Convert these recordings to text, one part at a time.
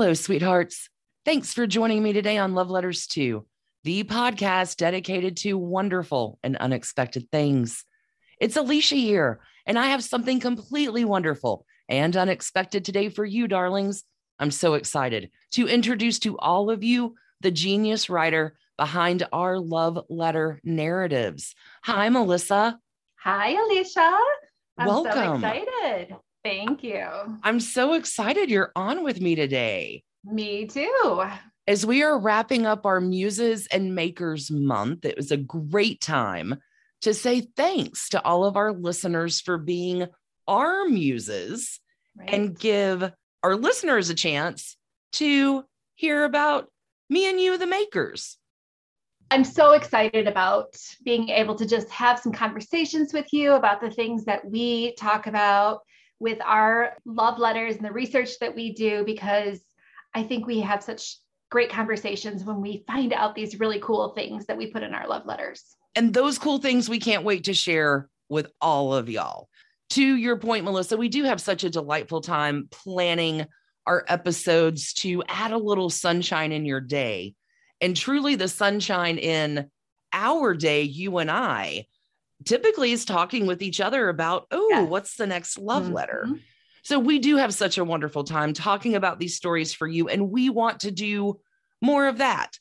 Hello, sweethearts. Thanks for joining me today on Love Letters to, the podcast dedicated to wonderful and unexpected things. It's Alicia here, and I have something completely wonderful and unexpected today for you, darlings. I'm so excited to introduce to all of you the genius writer behind our love letter narratives. Hi, Melissa. Hi, Alicia. I'm Welcome. so excited. Thank you. I'm so excited you're on with me today. Me too. As we are wrapping up our Muses and Makers month, it was a great time to say thanks to all of our listeners for being our muses Right. and give our listeners a chance to hear about me and you, the makers. I'm so excited about being able to just have some conversations with you about the things that we talk about with our love letters and the research that we do, because I think we have such great conversations when we find out these really cool things that we put in our love letters. And those cool things we can't wait to share with all of y'all. To your point, Melissa, we do have such a delightful time planning our episodes to add a little sunshine in your day. And truly, the sunshine in our day, you and I, typically is talking with each other about, oh, Yes. what's the next love letter? Mhm. So we do have such a wonderful time talking about these stories for you, and we want to do more of that.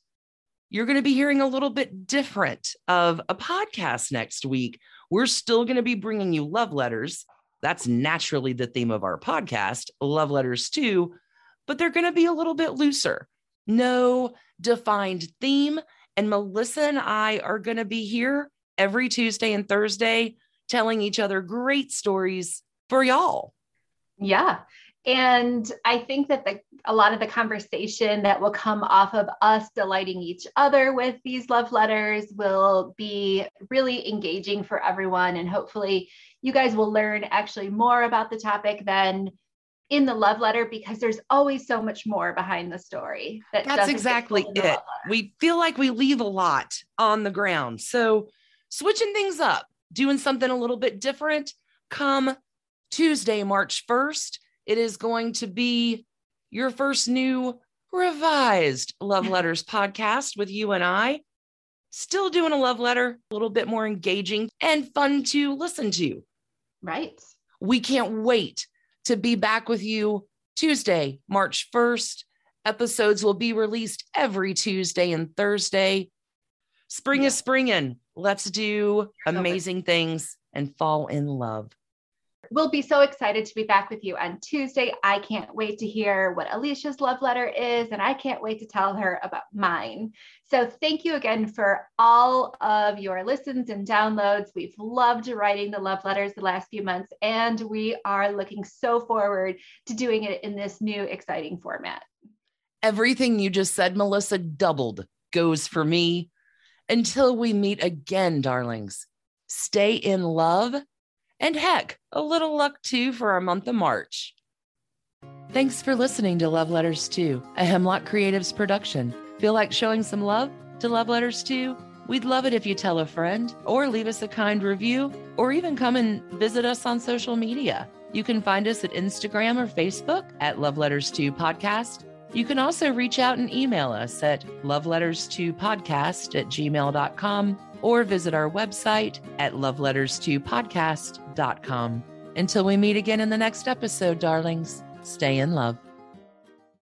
You're going to be hearing a little bit different of a podcast next week. We're still going to be bringing you love letters. That's naturally the theme of our podcast, love letters to, but they're going to be a little bit looser. No defined theme. And Melissa and I are going to be here every Tuesday and Thursday telling each other great stories for y'all. Yeah. And I think that the, a lot of the conversation that will come off of us delighting each other with these love letters will be really engaging for everyone. And hopefully, you guys will learn actually more about the topic than in the love letter because there's always so much more behind the story. That That's exactly told in the it. We feel like we leave a lot on the ground. So, switching things up, doing something a little bit different, come Tuesday, March 1st, it is going to be your first new revised Love Letters podcast with you and I. Still doing a love letter, a little bit more engaging and fun to listen to. Right. We can't wait to be back with you Tuesday, March 1st. Episodes will be released every Tuesday and Thursday. Spring is springing. Let's do amazing things and fall in love. We'll be so excited to be back with you on Tuesday. I can't wait to hear what Alicia's love letter is, and I can't wait to tell her about mine. So, thank you again for all of your listens and downloads. We've loved writing the love letters the last few months, and we are looking so forward to doing it in this new exciting format. Everything you just said, Melissa, doubled goes for me. Until we meet again, darlings, stay in love and heck, a little luck too for our month of March. Thanks for listening to Love Letters to, a Hemlock Creatives production. Feel like showing some love to Love Letters to? We'd love it if you tell a friend or leave us a kind review or even come and visit us on social media. You can find us at Instagram or Facebook at Love Letters 2 Podcast. You can also reach out and email us at loveletters2podcast at gmail.com or visit our website at loveletters2podcast.com. Until we meet again in the next episode, darlings, stay in love.